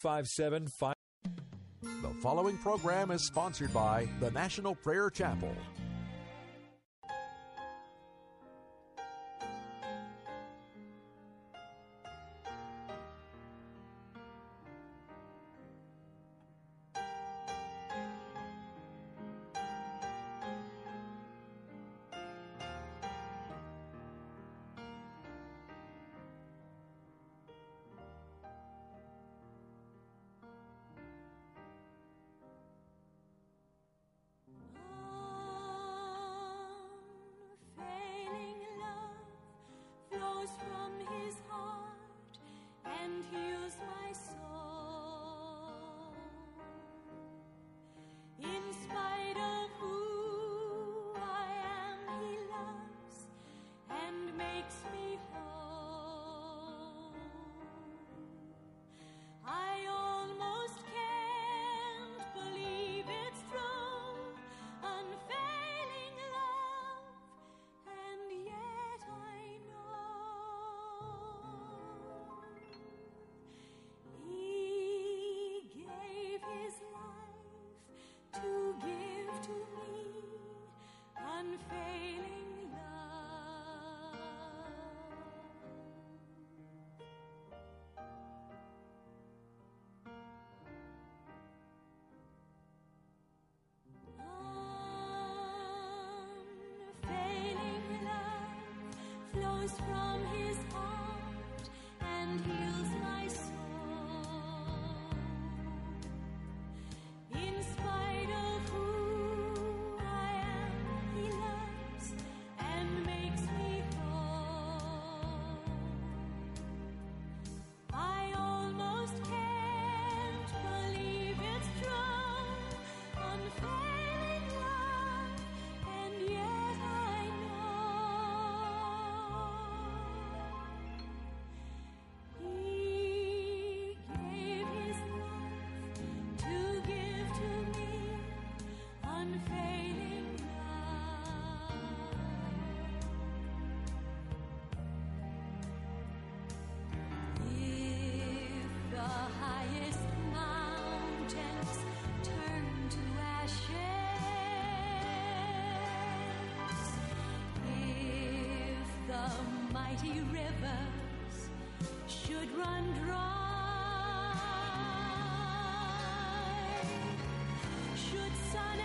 575. The following program is sponsored by the National Prayer Chapel. Mighty rivers should run dry, should sun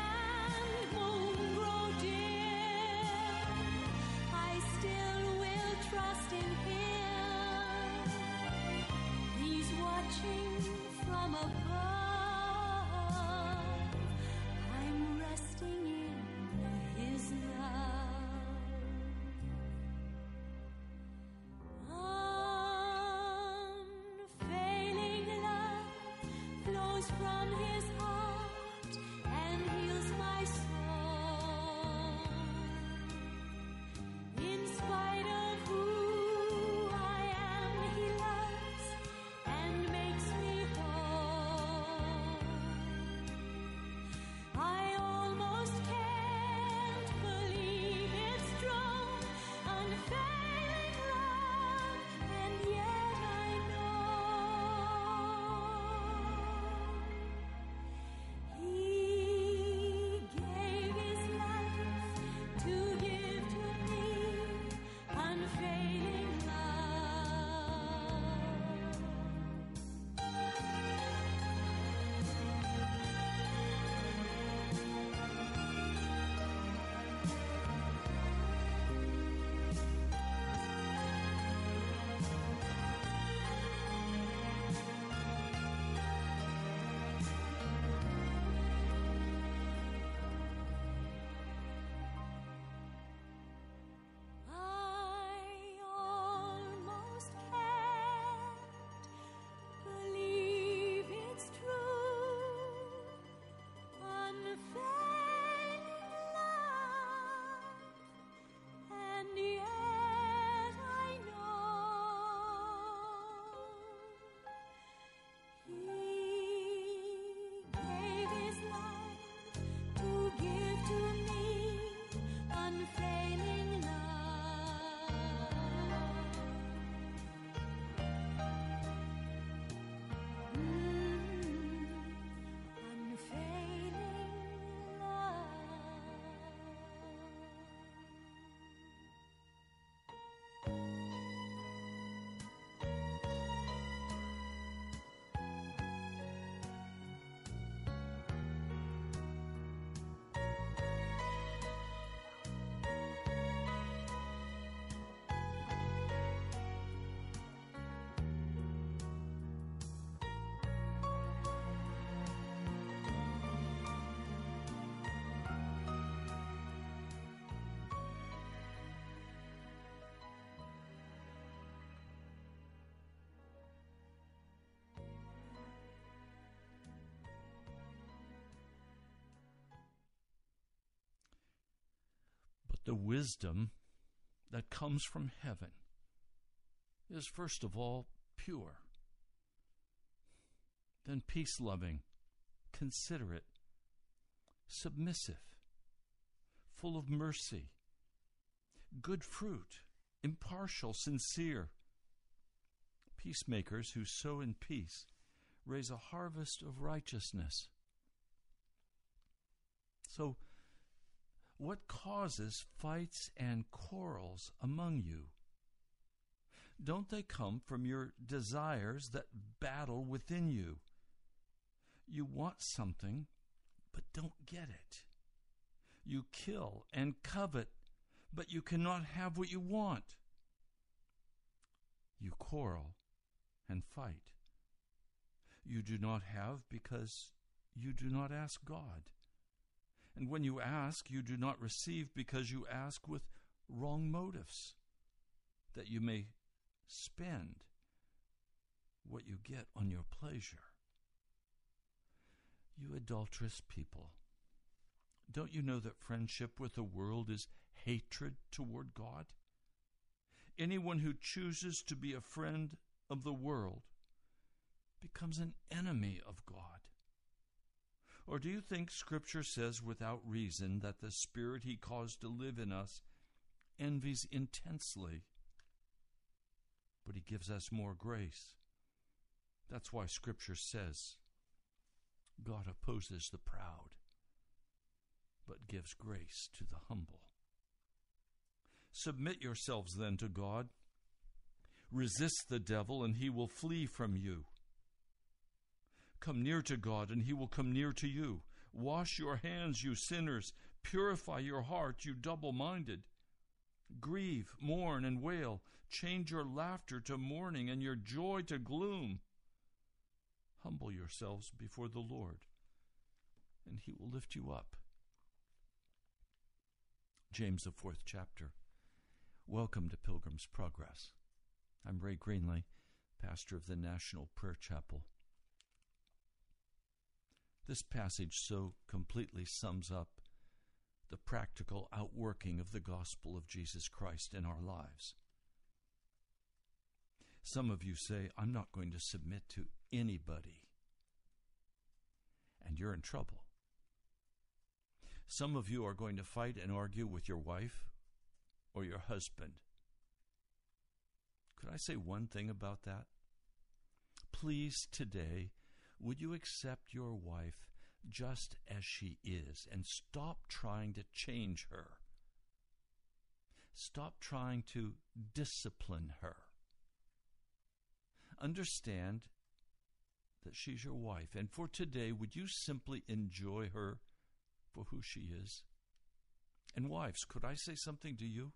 The wisdom that comes from heaven is, first of all, pure, then peace loving, considerate, submissive, full of mercy, good fruit, impartial, sincere. Peacemakers who sow in peace raise a harvest of righteousness. So, what causes fights and quarrels among you? Don't they come from your desires that battle within you? You want something, but don't get it. You kill and covet, but you cannot have what you want. You quarrel and fight. You do not have because you do not ask God. And when you ask, you do not receive because you ask with wrong motives, that you may spend what you get on your pleasure. You adulterous people, don't you know that friendship with the world is hatred toward God? Anyone who chooses to be a friend of the world becomes an enemy of God. Or do you think Scripture says without reason that the Spirit He caused to live in us envies intensely? But He gives us more grace. That's why Scripture says God opposes the proud, but gives grace to the humble. Submit yourselves then to God. Resist the devil, and he will flee from you. Come near to God, and he will come near to you. Wash your hands, you sinners. Purify your heart, you double minded. Grieve, mourn, and wail. Change your laughter to mourning and your joy to gloom. Humble yourselves before the Lord, and he will lift you up. James, the fourth chapter. Welcome to Pilgrim's Progress. I'm Ray Greenley, pastor of the National Prayer Chapel. This passage so completely sums up the practical outworking of the gospel of Jesus Christ in our lives. Some of you say, I'm not going to submit to anybody. And you're in trouble. Some of you are going to fight and argue with your wife or your husband. Could I say one thing about that? Please, today, would you accept your wife just as she is and stop trying to change her? Stop trying to discipline her. Understand that she's your wife. And for today, would you simply enjoy her for who she is? And wives, could I say something to you?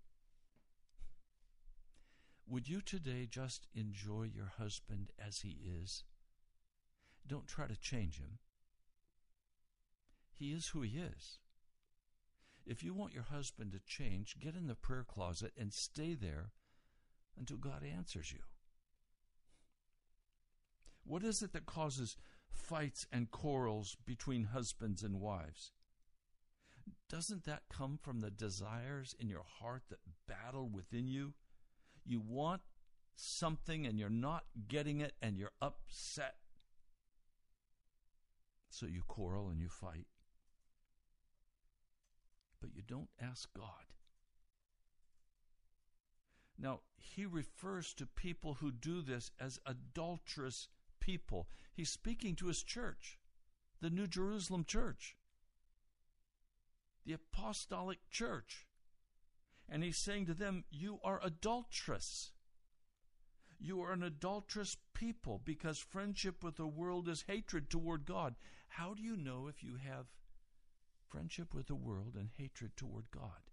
Would you today just enjoy your husband as he is? Don't try to change him. He is who he is. If you want your husband to change, get in the prayer closet and stay there until God answers you. What is it that causes fights and quarrels between husbands and wives? Doesn't that come from the desires in your heart that battle within you? You want something and you're not getting it and you're upset. So you quarrel and you fight. But you don't ask God. Now, he refers to people who do this as adulterous people. He's speaking to his church, the New Jerusalem church, the apostolic church. And he's saying to them, You are adulterous. You are an adulterous people because friendship with the world is hatred toward God. How do you know if you have friendship with the world and hatred toward God?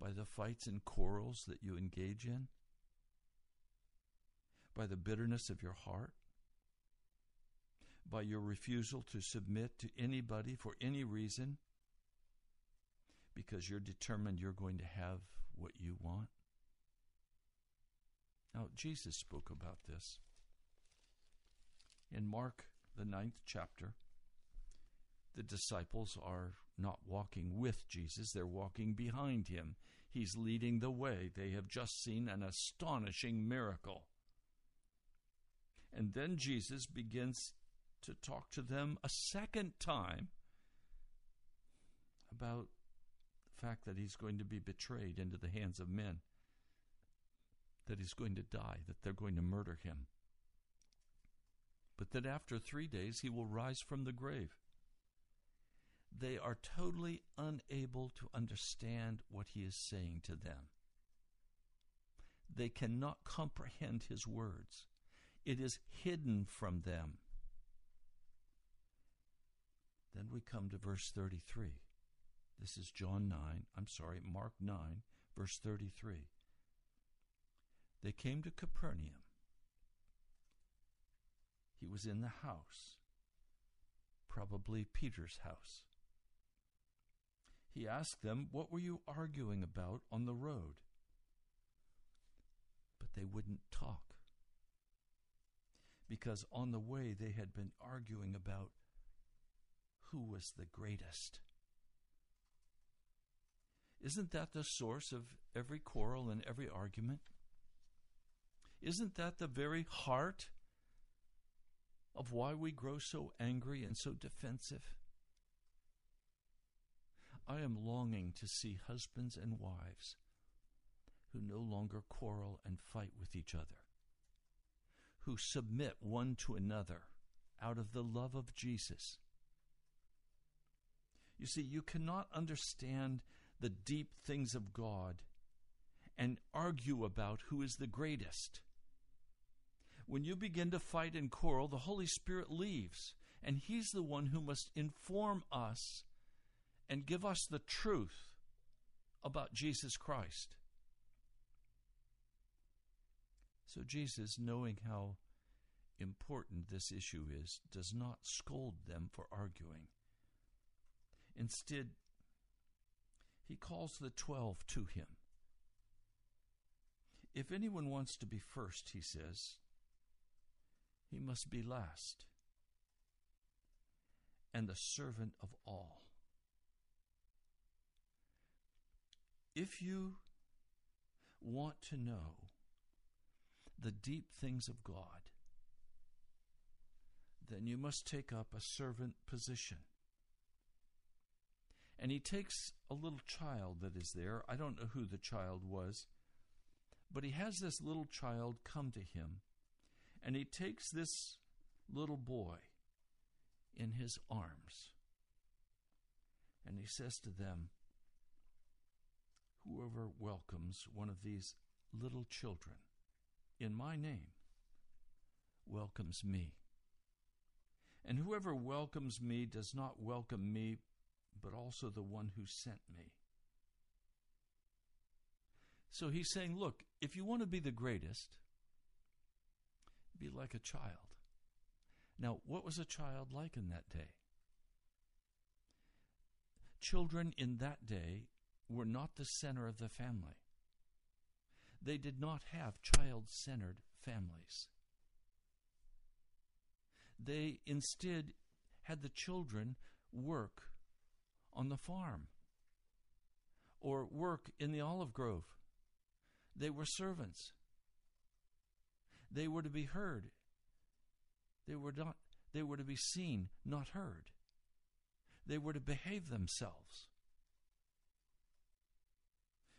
By the fights and quarrels that you engage in? By the bitterness of your heart? By your refusal to submit to anybody for any reason? Because you're determined you're going to have what you want? Now, Jesus spoke about this in Mark, the ninth chapter. The disciples are not walking with Jesus, they're walking behind him. He's leading the way. They have just seen an astonishing miracle. And then Jesus begins to talk to them a second time about the fact that he's going to be betrayed into the hands of men, that he's going to die, that they're going to murder him, but that after three days he will rise from the grave. They are totally unable to understand what he is saying to them. They cannot comprehend his words. It is hidden from them. Then we come to verse 33. This is John 9, I'm sorry, Mark 9, verse 33. They came to Capernaum. He was in the house, probably Peter's house. He asked them, What were you arguing about on the road? But they wouldn't talk. Because on the way they had been arguing about who was the greatest. Isn't that the source of every quarrel and every argument? Isn't that the very heart of why we grow so angry and so defensive? I am longing to see husbands and wives who no longer quarrel and fight with each other, who submit one to another out of the love of Jesus. You see, you cannot understand the deep things of God and argue about who is the greatest. When you begin to fight and quarrel, the Holy Spirit leaves, and He's the one who must inform us and give us the truth about Jesus Christ. So, Jesus, knowing how important this issue is, does not scold them for arguing. Instead, he calls the twelve to him. If anyone wants to be first, he says, he must be last and the servant of all. If you want to know the deep things of God, then you must take up a servant position. And he takes a little child that is there. I don't know who the child was, but he has this little child come to him, and he takes this little boy in his arms, and he says to them, Whoever welcomes one of these little children in my name welcomes me. And whoever welcomes me does not welcome me, but also the one who sent me. So he's saying, look, if you want to be the greatest, be like a child. Now, what was a child like in that day? Children in that day were not the center of the family. They did not have child centered families. They instead had the children work on the farm or work in the olive grove. They were servants. They were to be heard. They were not they were to be seen, not heard. They were to behave themselves.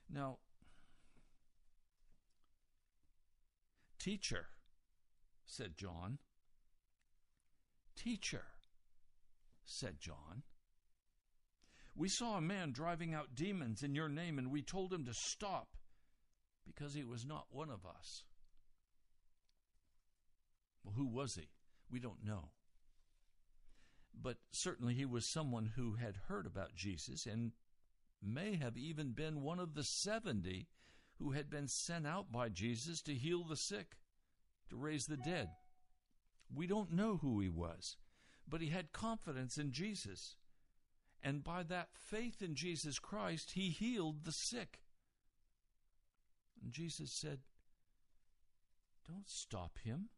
Now, Teacher, said John. Teacher, said John. We saw a man driving out demons in your name, and we told him to stop because he was not one of us. Well, who was he? We don't know. But certainly he was someone who had heard about Jesus and may have even been one of the 70 who had been sent out by Jesus to heal the sick, to raise the dead. We don't know who he was, but he had confidence in Jesus. And by that faith in Jesus Christ, he healed the sick. And Jesus said, Don't stop him.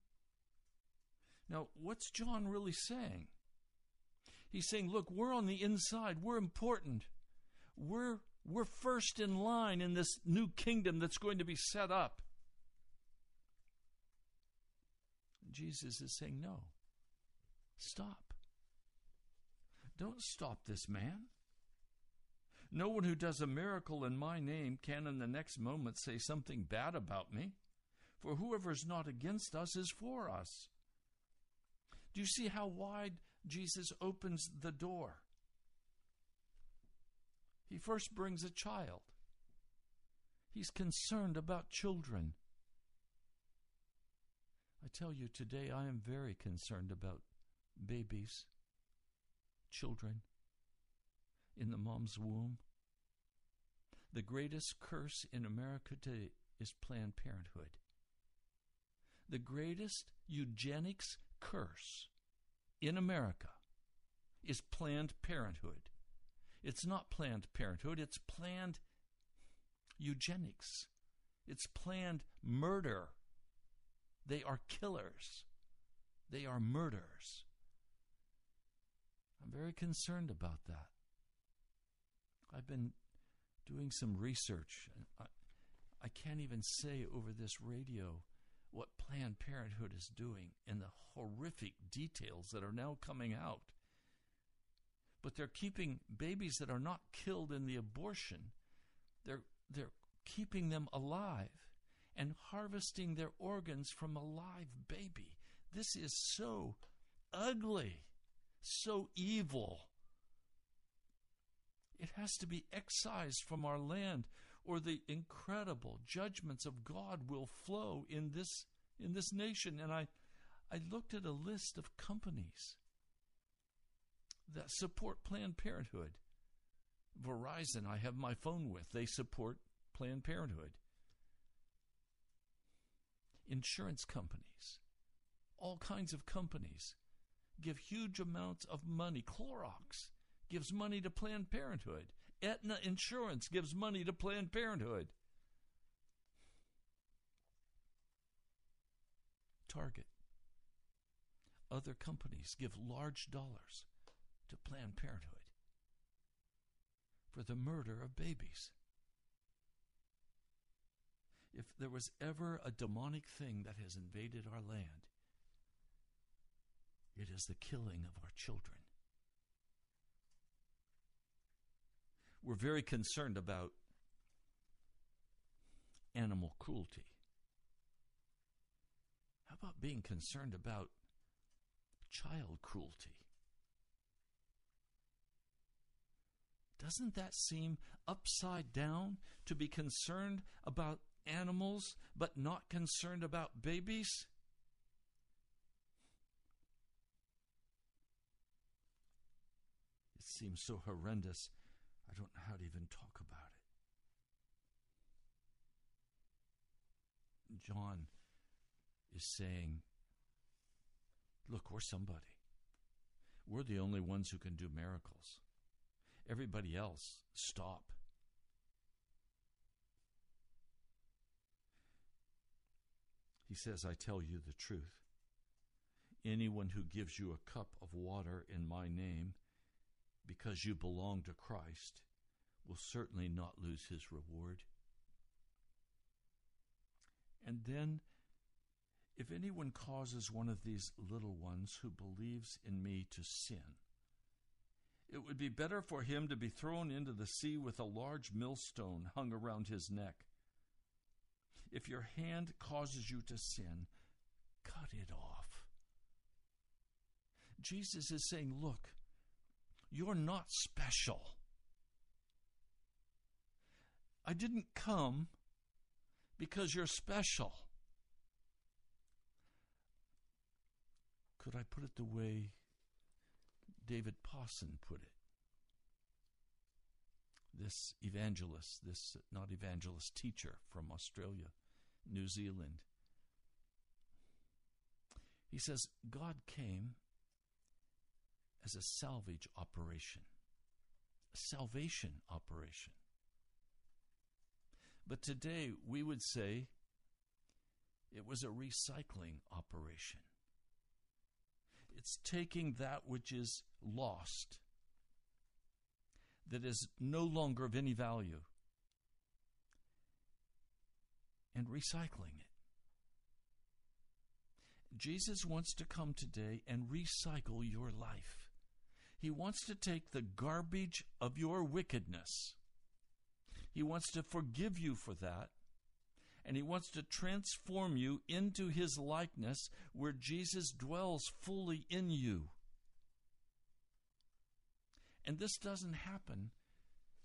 Now, what's John really saying? He's saying, look, we're on the inside. We're important. We're, we're first in line in this new kingdom that's going to be set up. Jesus is saying, no. Stop. Don't stop this man. No one who does a miracle in my name can in the next moment say something bad about me, for whoever is not against us is for us. Do you see how wide Jesus opens the door? He first brings a child. He's concerned about children. I tell you today, I am very concerned about babies, children in the mom's womb. The greatest curse in America today is Planned Parenthood. The greatest eugenics curse in America is Planned Parenthood. It's not Planned Parenthood, it's planned eugenics. It's planned murder. They are killers. They are murderers. I'm very concerned about that. I've been doing some research. I, I can't even say over this radio what Planned Parenthood is doing and the horrific details that are now coming out. But they're keeping babies that are not killed in the abortion. They're they're keeping them alive and harvesting their organs from a live baby. This is so ugly, so evil. It has to be excised from our land, or the incredible judgments of God will flow in this in this nation. And I, I looked at a list of companies that support Planned Parenthood. Verizon, I have my phone with, they support Planned Parenthood. Insurance companies, all kinds of companies give huge amounts of money. Clorox gives money to Planned Parenthood. Aetna Insurance gives money to Planned Parenthood. Target. Other companies give large dollars to Planned Parenthood for the murder of babies. If there was ever a demonic thing that has invaded our land, it is the killing of our children. We're very concerned about animal cruelty. How about being concerned about child cruelty? Doesn't that seem upside down to be concerned about animals but not concerned about babies? It seems so horrendous. I don't know how to even talk about it. John is saying, Look, we're somebody. We're the only ones who can do miracles. Everybody else, stop. He says, I tell you the truth. Anyone who gives you a cup of water in my name because you belong to Christ will certainly not lose his reward. And then, if anyone causes one of these little ones who believes in me to sin, it would be better for him to be thrown into the sea with a large millstone hung around his neck. If your hand causes you to sin, cut it off. Jesus is saying, Look, you're not special. I didn't come because you're special. Could I put it the way David Pawson put it? This evangelist, this not evangelist, teacher from Australia, New Zealand. He says, God came as a salvage operation, a salvation operation. But today we would say it was a recycling operation. It's taking that which is lost, that is no longer of any value, and recycling it. Jesus wants to come today and recycle your life. He wants to take the garbage of your wickedness. He wants to forgive you for that. And He wants to transform you into His likeness where Jesus dwells fully in you. And this doesn't happen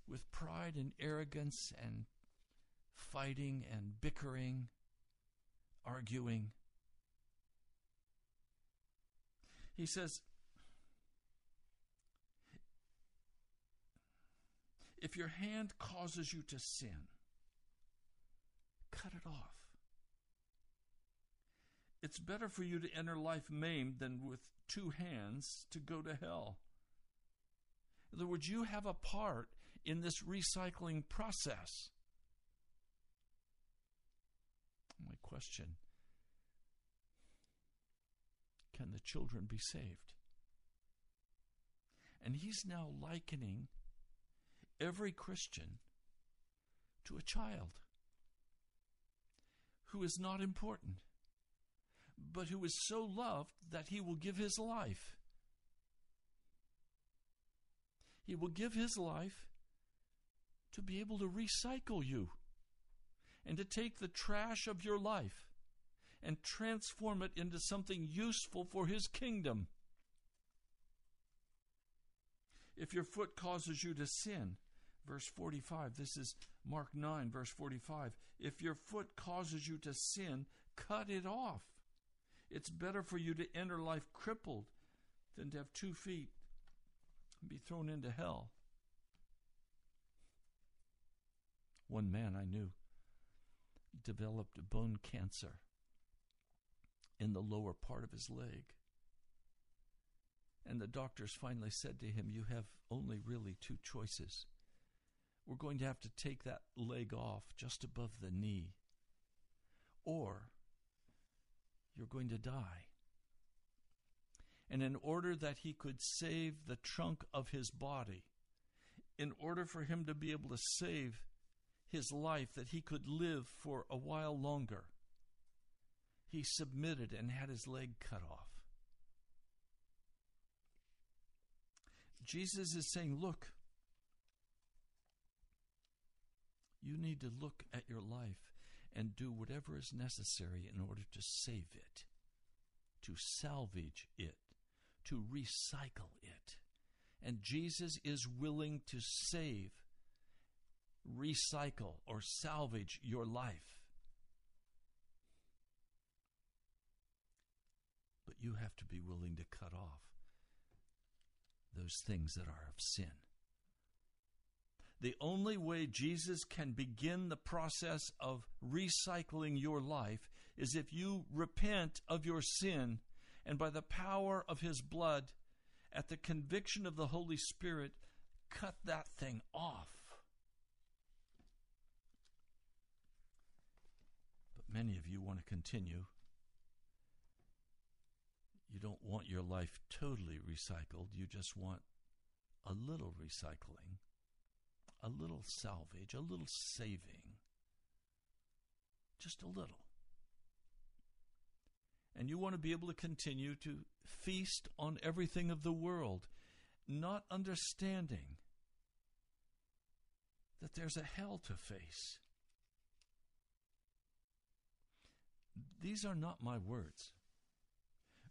with pride and arrogance and fighting and bickering, arguing. He says, if your hand causes you to sin, cut it off. It's better for you to enter life maimed than with two hands to go to hell. In other words, you have a part in this recycling process. My question Can the children be saved? And he's now likening every Christian to a child who is not important, but who is so loved that he will give his life. He will give his life to be able to recycle you and to take the trash of your life and transform it into something useful for his kingdom. If your foot causes you to sin, verse 45, this is Mark 9, verse 45. If your foot causes you to sin, cut it off. It's better for you to enter life crippled than to have two feet and be thrown into hell. One man I knew developed bone cancer in the lower part of his leg. And the doctors finally said to him, You have only really two choices. We're going to have to take that leg off just above the knee, or you're going to die. And in order that he could save the trunk of his body, in order for him to be able to save his life, that he could live for a while longer, he submitted and had his leg cut off. Jesus is saying, Look, you need to look at your life and do whatever is necessary in order to save it, to salvage it, to recycle it. And Jesus is willing to save, recycle, or salvage your life. But you have to be willing to cut off those things that are of sin. The only way Jesus can begin the process of recycling your life is if you repent of your sin and by the power of his blood, at the conviction of the Holy Spirit, cut that thing off. But many of you want to continue. You don't want your life totally recycled, you just want a little recycling a little salvage, a little saving. Just a little. And you want to be able to continue to feast on everything of the world, not understanding that there's a hell to face. These are not my words.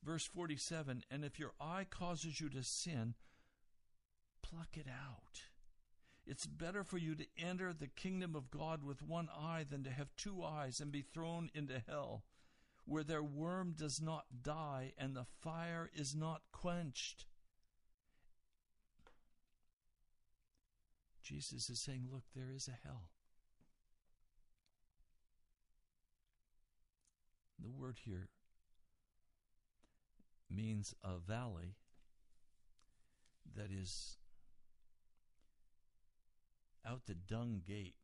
Verse 47 And if your eye causes you to sin, pluck it out. It's better for you to enter the kingdom of God with one eye than to have two eyes and be thrown into hell, where their worm does not die and the fire is not quenched. Jesus is saying, Look, there is a hell. The word here means a valley that is out the dung gate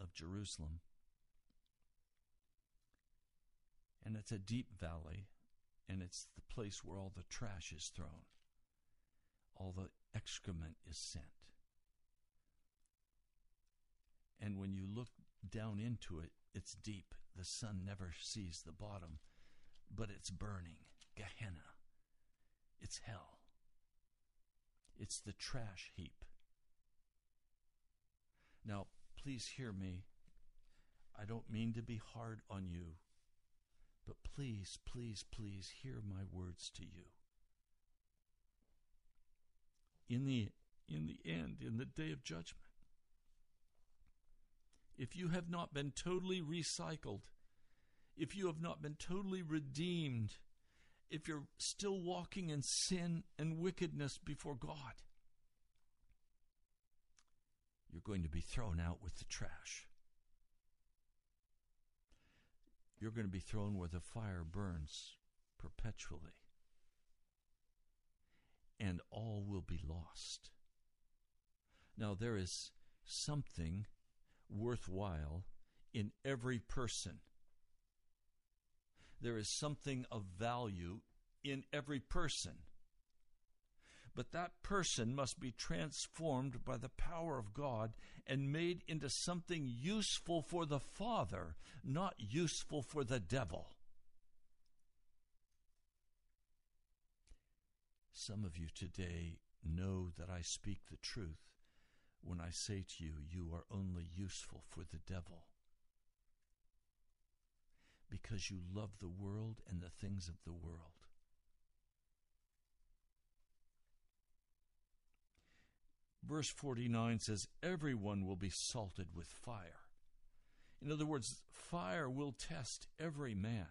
of Jerusalem. And it's a deep valley, and it's the place where all the trash is thrown, all the excrement is sent. And when you look down into it, it's deep. The sun never sees the bottom, but it's burning. Gehenna. It's hell. It's the trash heap. Now, please hear me. I don't mean to be hard on you, but please, please, please hear my words to you. In the in the end, in the day of judgment, if you have not been totally recycled, if you have not been totally redeemed, if you're still walking in sin and wickedness before God, you're going to be thrown out with the trash. You're going to be thrown where the fire burns perpetually. And all will be lost. Now, there is something worthwhile in every person. There is something of value in every person. But that person must be transformed by the power of God and made into something useful for the Father, not useful for the devil. Some of you today know that I speak the truth when I say to you, you are only useful for the devil. Because you love the world and the things of the world. Verse 49 says, Everyone will be salted with fire. In other words, fire will test every man.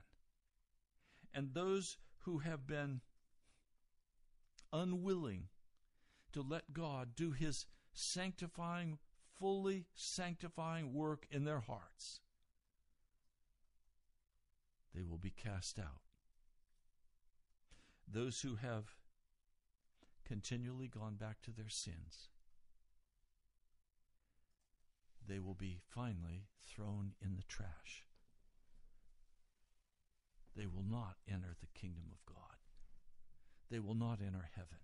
And those who have been unwilling to let God do his sanctifying, fully sanctifying work in their hearts, they will be cast out. Those who have continually gone back to their sins, they will be finally thrown in the trash. They will not enter the kingdom of God. They will not enter heaven.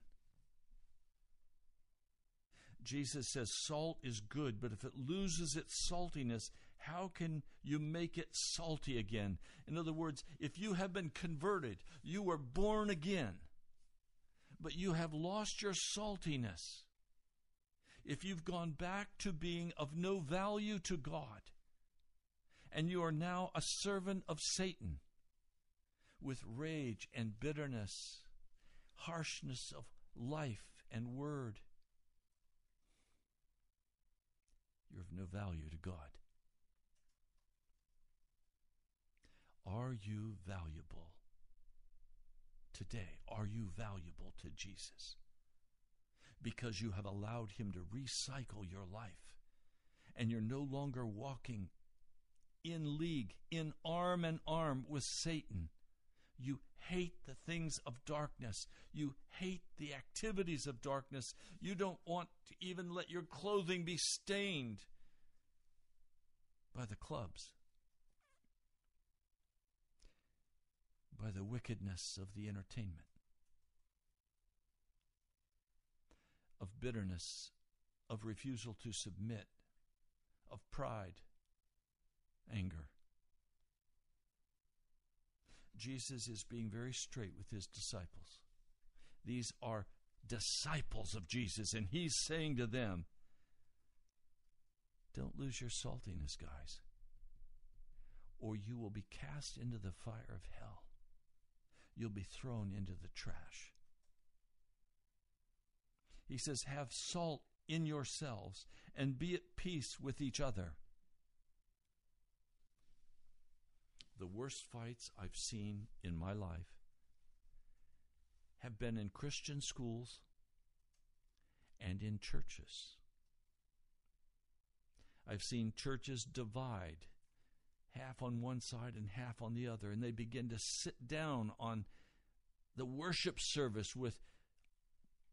Jesus says salt is good, but if it loses its saltiness, how can you make it salty again? In other words, if you have been converted, you were born again, but you have lost your saltiness. If you've gone back to being of no value to God, and you are now a servant of Satan with rage and bitterness, harshness of life and word, you're of no value to God. Are you valuable today? Are you valuable to Jesus? Because you have allowed Him to recycle your life and you're no longer walking in league, in arm and arm with Satan. You hate the things of darkness. You hate the activities of darkness. You don't want to even let your clothing be stained by the clubs, by the wickedness of the entertainment, of bitterness, of refusal to submit, of pride, anger. Jesus is being very straight with his disciples. These are disciples of Jesus, and he's saying to them, Don't lose your saltiness, guys, or you will be cast into the fire of hell. You'll be thrown into the trash. He says, Have salt in yourselves and be at peace with each other. the worst fights I've seen in my life have been in Christian schools and in churches. I've seen churches divide, half on one side and half on the other, and they begin to sit down on the worship service with,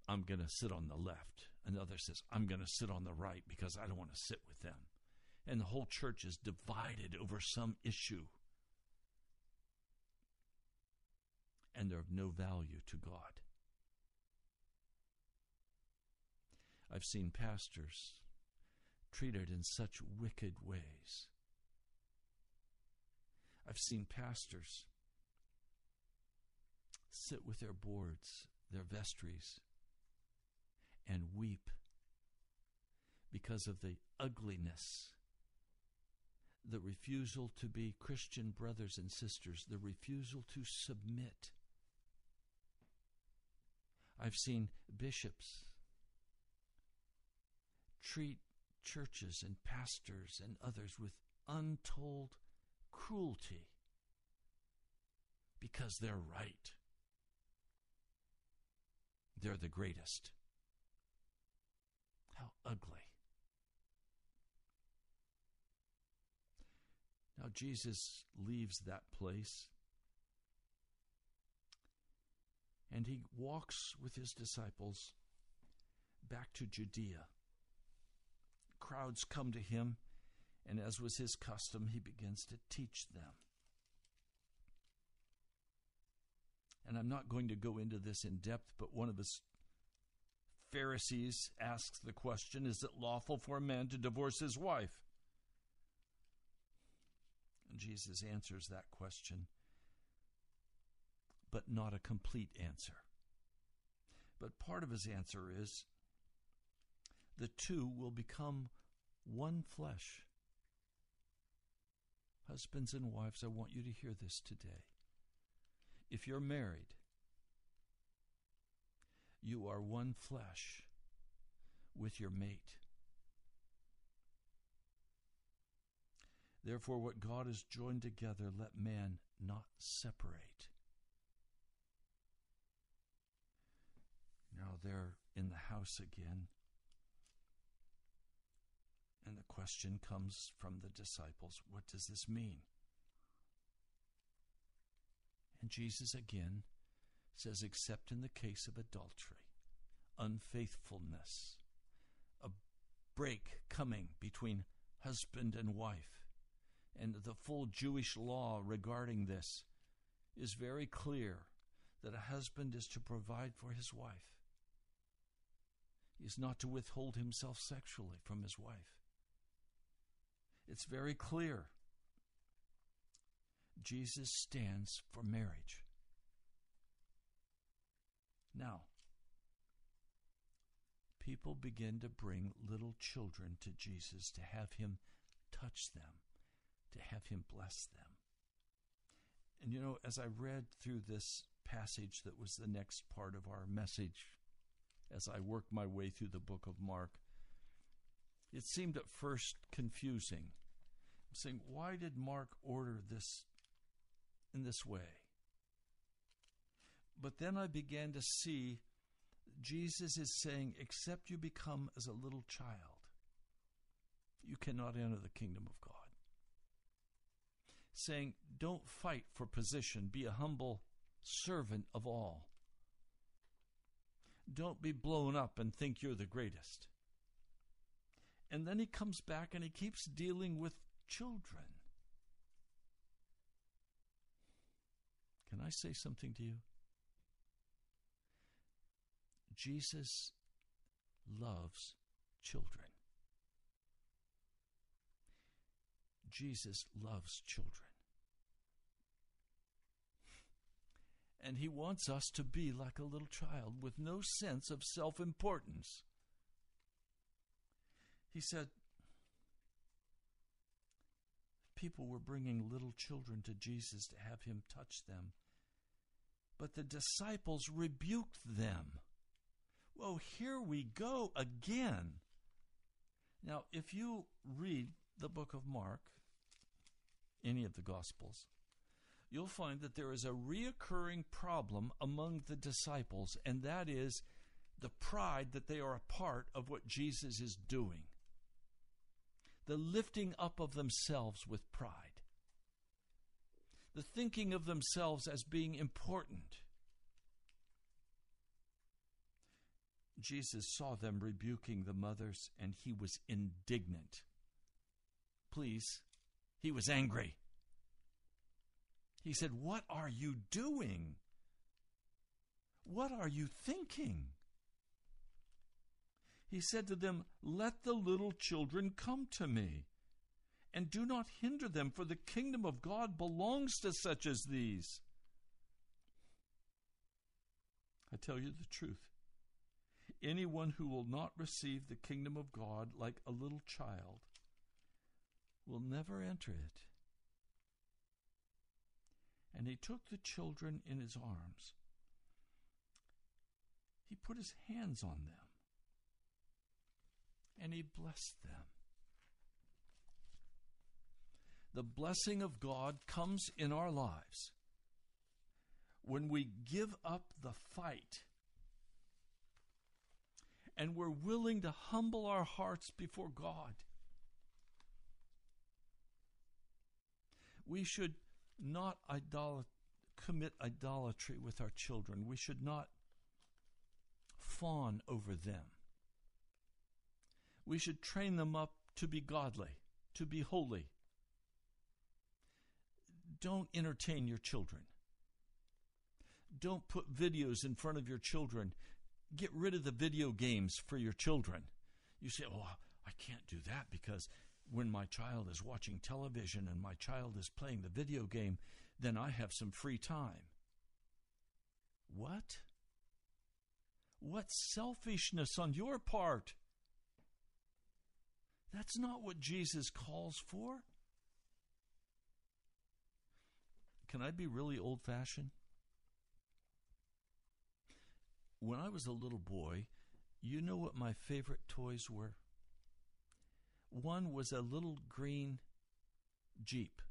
I'm going to sit on the left. Another says, I'm going to sit on the right because I don't want to sit with them. And the whole church is divided over some issue. and they're of no value to God. I've seen pastors treated in such wicked ways. I've seen pastors sit with their boards, their vestries, and weep because of the ugliness, the refusal to be Christian brothers and sisters, the refusal to submit. I've seen bishops treat churches and pastors and others with untold cruelty because they're right. They're the greatest. How ugly. Now, Jesus leaves that place and he walks with his disciples back to Judea. Crowds come to him, and as was his custom, he begins to teach them. And I'm not going to go into this in depth, but one of the Pharisees asks the question Is it lawful for a man to divorce his wife? And Jesus answers that question, but not a complete answer. But part of his answer is the two will become one flesh. Husbands and wives, I want you to hear this today. If you're married, you are one flesh with your mate. Therefore, what God has joined together, let man not separate. Now they're in the house again. And the question comes from the disciples what does this mean? And Jesus again says, except in the case of adultery, unfaithfulness, a break coming between husband and wife. And the full Jewish law regarding this is very clear that a husband is to provide for his wife. He is not to withhold himself sexually from his wife. It's very clear. Jesus stands for marriage. Now, people begin to bring little children to Jesus to have him touch them, to have him bless them. And you know, as I read through this passage that was the next part of our message, as I worked my way through the book of Mark, it seemed at first confusing. I'm saying, why did Mark order this in this way? But then I began to see Jesus is saying, except you become as a little child, you cannot enter the kingdom of God. Saying, don't fight for position, be a humble servant of all. Don't be blown up and think you're the greatest. And then he comes back and he keeps dealing with children. Can I say something to you? Jesus loves children. Jesus loves children. And he wants us to be like a little child with no sense of self importance. He said, people were bringing little children to Jesus to have him touch them. But the disciples rebuked them. Well, here we go again. Now, if you read the book of Mark, any of the Gospels, you'll find that there is a reoccurring problem among the disciples, and that is the pride that they are a part of what Jesus is doing the lifting up of themselves with pride, the thinking of themselves as being important. Jesus saw them rebuking the mothers, and he was indignant. Please, he was angry. He said, What are you doing? What are you thinking? He said to them, Let the little children come to me, and do not hinder them, for the kingdom of God belongs to such as these. I tell you the truth. Anyone who will not receive the kingdom of God like a little child will never enter it. And he took the children in his arms. He put his hands on them and he blessed them. The blessing of God comes in our lives when we give up the fight and we're willing to humble our hearts before God. We should not commit idolatry with our children. We should not fawn over them. We should train them up to be godly, to be holy. Don't entertain your children. Don't put videos in front of your children. Get rid of the video games for your children. You say, Oh, I can't do that because when my child is watching television and my child is playing the video game, then I have some free time. What? What selfishness on your part! That's not what Jesus calls for. Can I be really old fashioned? When I was a little boy, you know what my favorite toys were? One was a little green Jeep.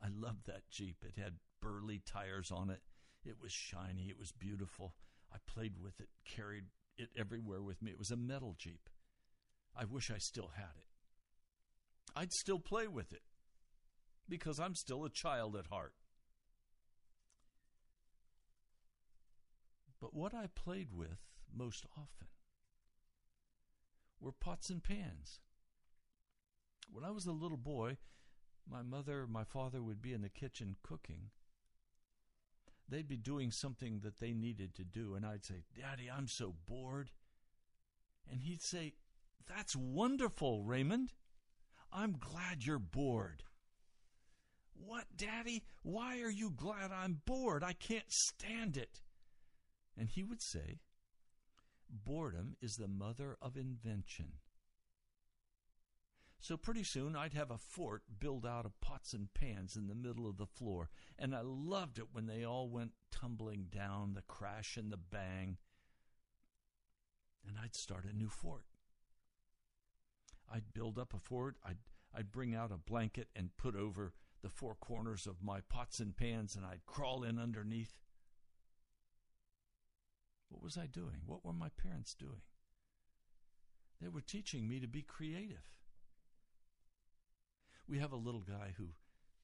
I loved that Jeep. It had burly tires on it. It was shiny. It was beautiful. I played with it, carried it everywhere with me. It was a metal Jeep. I wish I still had it. I'd still play with it because I'm still a child at heart. But what I played with most often were pots and pans. When I was a little boy, my mother, my father would be in the kitchen cooking. They'd be doing something that they needed to do, and I'd say, Daddy, I'm so bored. And he'd say, That's wonderful, Raymond. I'm glad you're bored. What, Daddy? Why are you glad I'm bored? I can't stand it. And he would say, Boredom is the mother of invention. So pretty soon I'd have a fort built out of pots and pans in the middle of the floor, and I loved it when they all went tumbling down, the crash and the bang. And I'd start a new fort. I'd build up a fort, I'd, I'd bring out a blanket and put over the four corners of my pots and pans, and I'd crawl in underneath. What was I doing? What were my parents doing? They were teaching me to be creative. We have a little guy who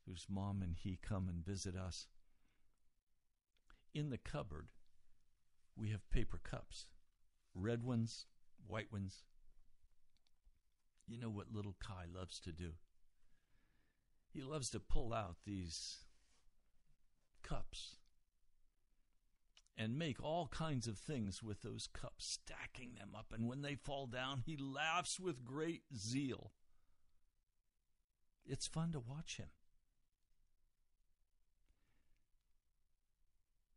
whose mom and he come and visit us. In the cupboard, we have paper cups. Red ones, white ones. You know what little Kai loves to do? He loves to pull out these cups and make all kinds of things with those cups, stacking them up. And when they fall down, he laughs with great zeal. It's fun to watch him.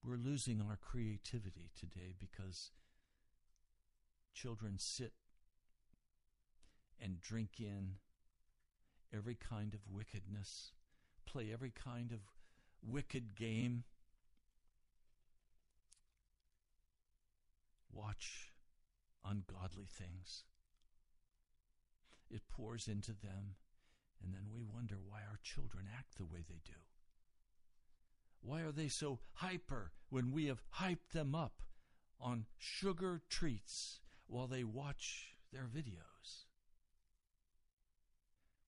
We're losing our creativity today because children sit and drink in every kind of wickedness, play every kind of wicked game, watch ungodly things. It pours into them and then we wonder why our children act the way they do. Why are they so hyper when we have hyped them up on sugar treats while they watch their videos?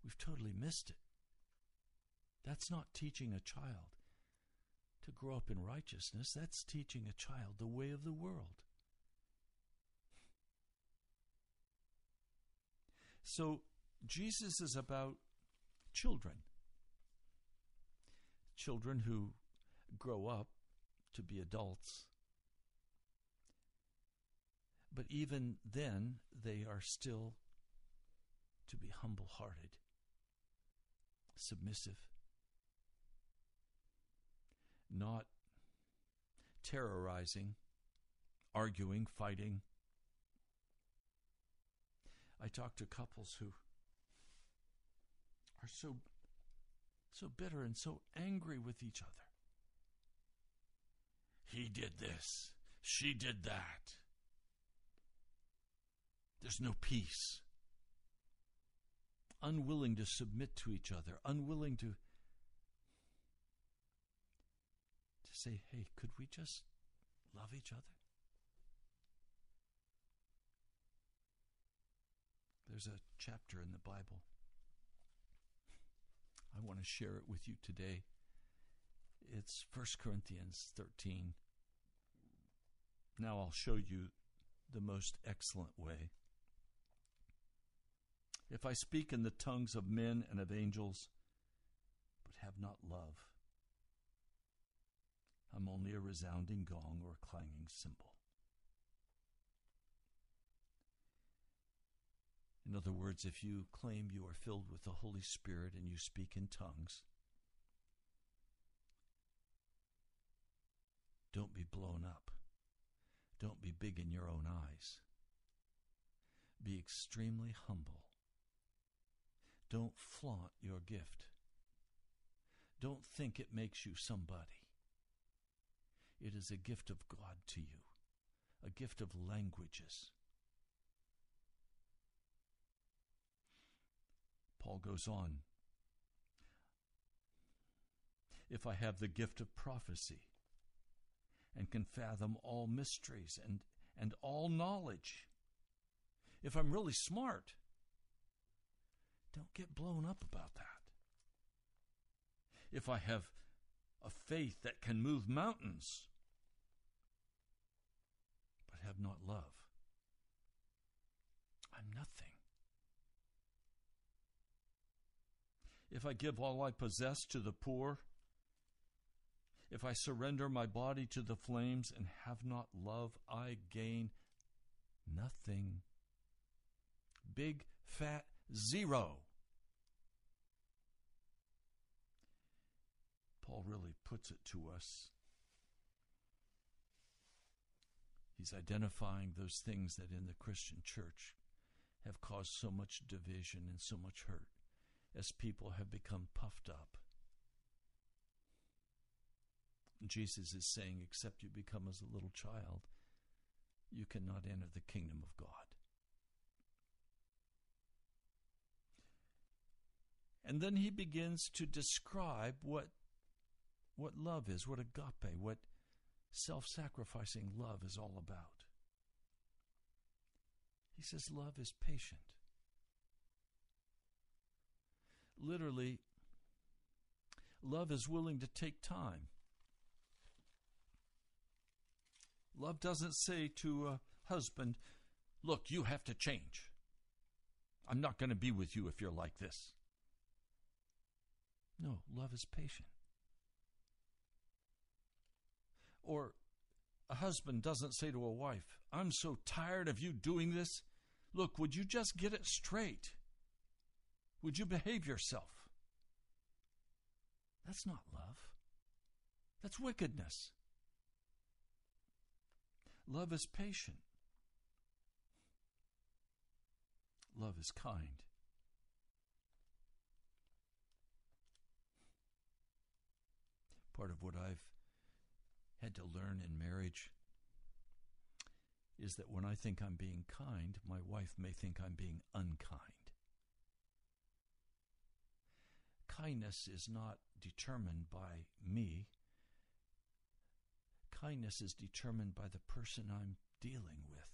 We've totally missed it. That's not teaching a child to grow up in righteousness. That's teaching a child the way of the world. So, Jesus is about children. Children who grow up to be adults But even then, they are still to be humble hearted, submissive, not terrorizing, arguing, fighting. I talk to couples who are so so bitter and so angry with each other. He did this. She did that. There's no peace. Unwilling to submit to each other, unwilling to to say, "Hey, could we just love each other?" There's a chapter in the Bible. I want to share it with you today. It's 1 Corinthians 13. Now I'll show you the most excellent way. If I speak in the tongues of men and of angels, but have not love, I'm only a resounding gong or a clanging cymbal. In other words, if you claim you are filled with the Holy Spirit and you speak in tongues, don't be blown up. Don't be big in your own eyes. Be extremely humble. Don't flaunt your gift. Don't think it makes you somebody. It is a gift of God to you, a gift of languages. Paul goes on. If I have the gift of prophecy and can fathom all mysteries and, and all knowledge, if I'm really smart, don't get blown up about that. If I have a faith that can move mountains, but have not love, I'm nothing. If I give all I possess to the poor, if I surrender my body to the flames and have not love, I gain nothing. Big fat zero. Paul really puts it to us. He's identifying those things that in the Christian church have caused so much division and so much hurt as people have become puffed up. Jesus is saying, except you become as a little child, you cannot enter the kingdom of God. And then he begins to describe what, what love is, what agape, what self sacrificing love is all about. He says, Love is patient. Literally, love is willing to take time. Love doesn't say to a husband, Look, you have to change. I'm not going to be with you if you're like this. No, love is patient. Or a husband doesn't say to a wife, I'm so tired of you doing this. Look, would you just get it straight? Would you behave yourself? That's not love. That's wickedness. Love is patient. Love is kind. Part of what I've had to learn in marriage is that when I think I'm being kind, my wife may think I'm being unkind. Kindness is not determined by me. Kindness is determined by the person I'm dealing with.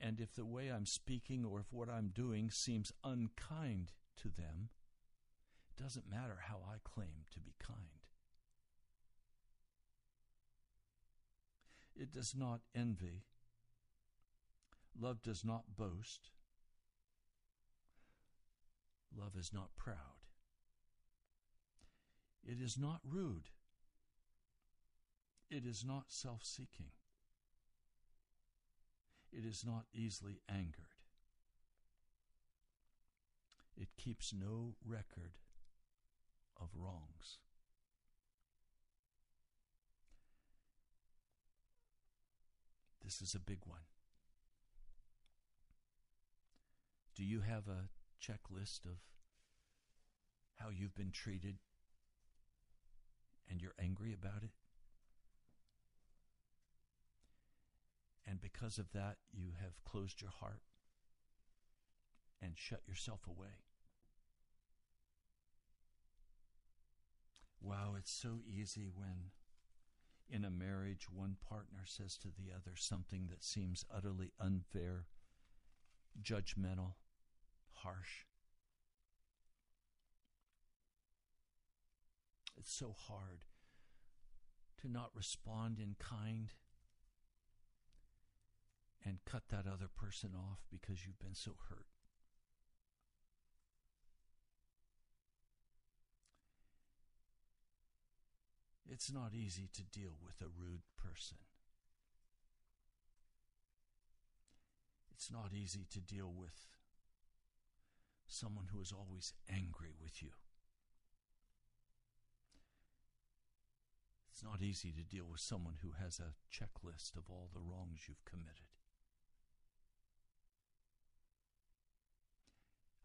And if the way I'm speaking or if what I'm doing seems unkind to them, it doesn't matter how I claim to be kind. It does not envy. Love does not boast. Love is not proud. It is not rude. It is not self seeking. It is not easily angered. It keeps no record of wrongs. This is a big one. Do you have a checklist of how you've been treated and you're angry about it? And because of that, you have closed your heart and shut yourself away. Wow, it's so easy when in a marriage one partner says to the other something that seems utterly unfair, judgmental, harsh. It's so hard to not respond in kind and cut that other person off because you've been so hurt. It's not easy to deal with a rude person. It's not easy to deal with someone who is always angry with you. It's not easy to deal with someone who has a checklist of all the wrongs you've committed.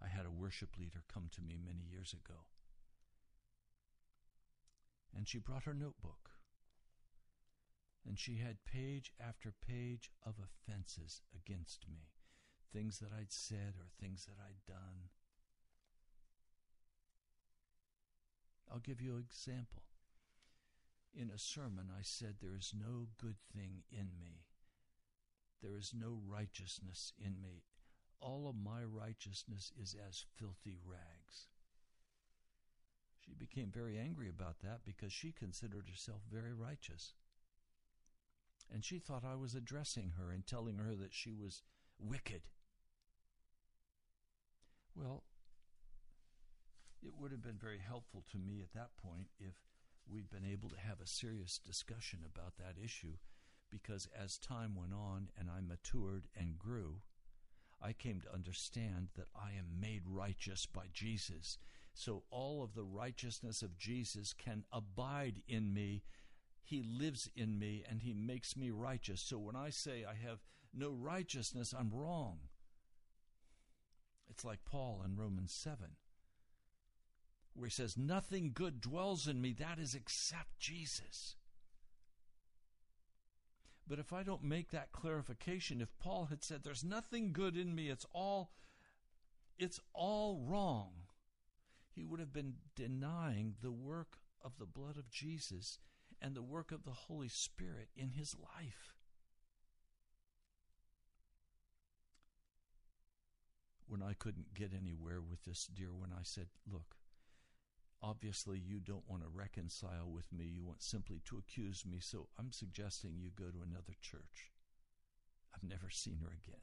I had a worship leader come to me many years ago and she brought her notebook. And she had page after page of offenses against me things that I'd said or things that I'd done. I'll give you an example. In a sermon, I said, There is no good thing in me. There is no righteousness in me. All of my righteousness is as filthy rags. She became very angry about that because she considered herself very righteous. And she thought I was addressing her and telling her that she was wicked. Well, it would have been very helpful to me at that point if we'd been able to have a serious discussion about that issue because as time went on and I matured and grew, I came to understand that I am made righteous by Jesus so all of the righteousness of Jesus can abide in me. He lives in me and he makes me righteous. So when I say I have no righteousness, I'm wrong. It's like Paul in Romans 7, where he says, Nothing good dwells in me, that is except Jesus. But if I don't make that clarification, if Paul had said, There's nothing good in me, it's all it's all wrong he would have been denying the work of the blood of Jesus and the work of the Holy Spirit in his life. When I couldn't get anywhere with this dear one, I said, Look, obviously you don't want to reconcile with me. You want simply to accuse me. So I'm suggesting you go to another church. I've never seen her again.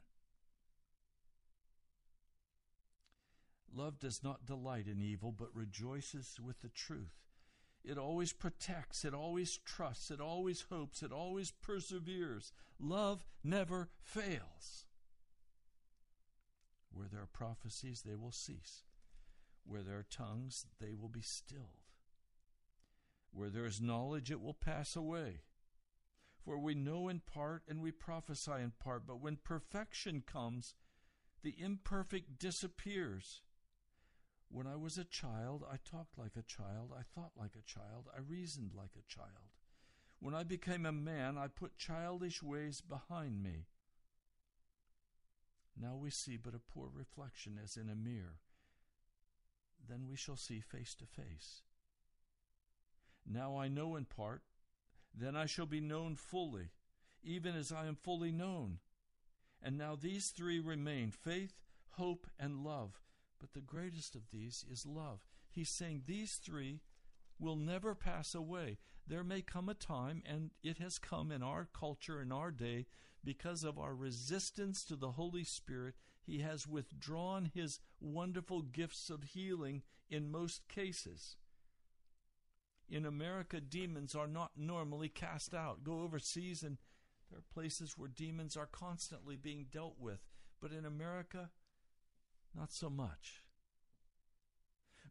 Love does not delight in evil, but rejoices with the truth. It always protects, it always trusts, it always hopes, it always perseveres. Love never fails. Where there are prophecies, they will cease. Where there are tongues, they will be stilled. Where there is knowledge, it will pass away. For we know in part and we prophesy in part, but when perfection comes, the imperfect disappears. When I was a child, I talked like a child, I thought like a child, I reasoned like a child. When I became a man, I put childish ways behind me. Now we see but a poor reflection as in a mirror. Then we shall see face to face. Now I know in part, then I shall be known fully, even as I am fully known. And now these three remain faith, hope, and love but the greatest of these is love. He's saying these three will never pass away. There may come a time, and it has come in our culture, in our day, because of our resistance to the Holy Spirit, He has withdrawn His wonderful gifts of healing in most cases. In America, demons are not normally cast out. Go overseas and There are places where demons are constantly being dealt with, but in America, not so much.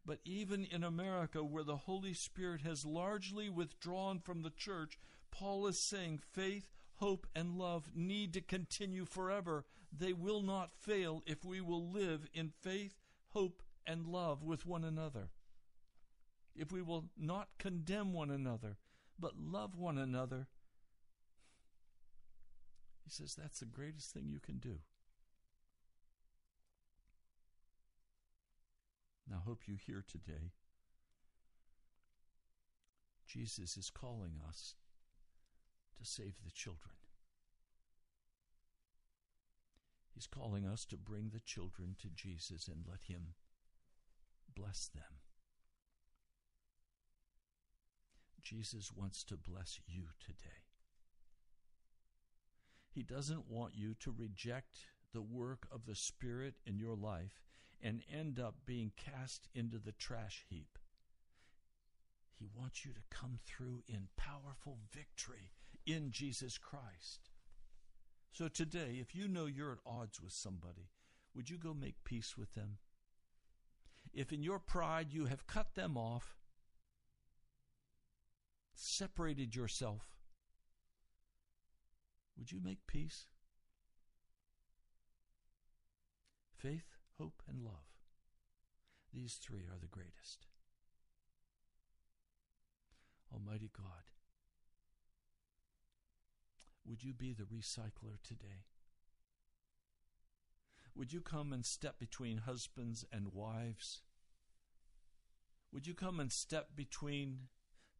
But even in America, where the Holy Spirit has largely withdrawn from the church, Paul is saying faith, hope, and love need to continue forever. They will not fail if we will live in faith, hope, and love with one another. If we will not condemn one another, but love one another, he says that's the greatest thing you can do. Now, I hope you hear today. Jesus is calling us to save the children. He's calling us to bring the children to Jesus and let Him bless them. Jesus wants to bless you today. He doesn't want you to reject the work of the Spirit in your life and end up being cast into the trash heap. He wants you to come through in powerful victory in Jesus Christ. So today, if you know you're at odds with somebody, would you go make peace with them? If in your pride you have cut them off, separated yourself, would you make peace? Faith, hope, and love. These three are the greatest. Almighty God, would you be the recycler today? Would you come and step between husbands and wives? Would you come and step between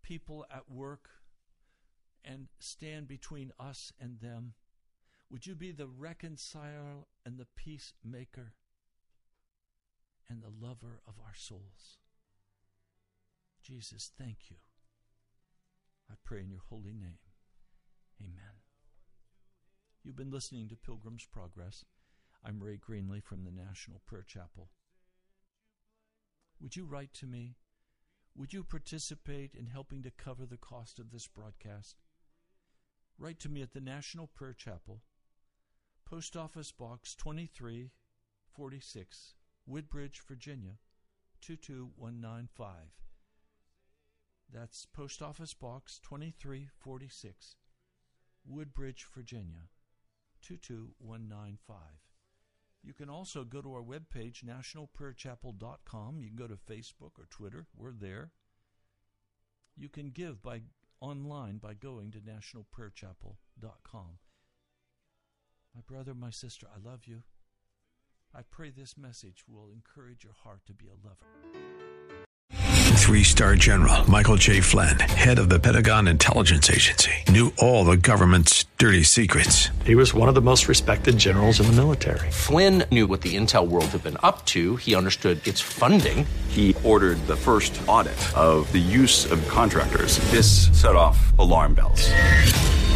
people at work and stand between us and them? Would you be the reconciler and the peacemaker and the lover of our souls? Jesus, thank you. I pray in your holy name. Amen. You've been listening to Pilgrim's Progress. I'm Ray Greenley from the National Prayer Chapel. Would you write to me? Would you participate in helping to cover the cost of this broadcast? Write to me at the National Prayer Chapel, Post Office Box 2346, Woodbridge, Virginia 22195. That's Post Office Box 2346, Woodbridge, Virginia 22195. You can also go to our webpage, nationalprayerchapel.com. You can go to Facebook or Twitter. We're there. You can give by online by going to nationalprayerchapel.com. My brother, my sister, I love you. I pray this message will encourage your heart to be a lover. Three star general Michael J. Flynn, head of the Pentagon Intelligence Agency, knew all the government's dirty secrets. He was one of the most respected generals in the military. Flynn knew what the intel world had been up to. He understood its funding. He ordered the first audit of the use of contractors. This set off alarm bells.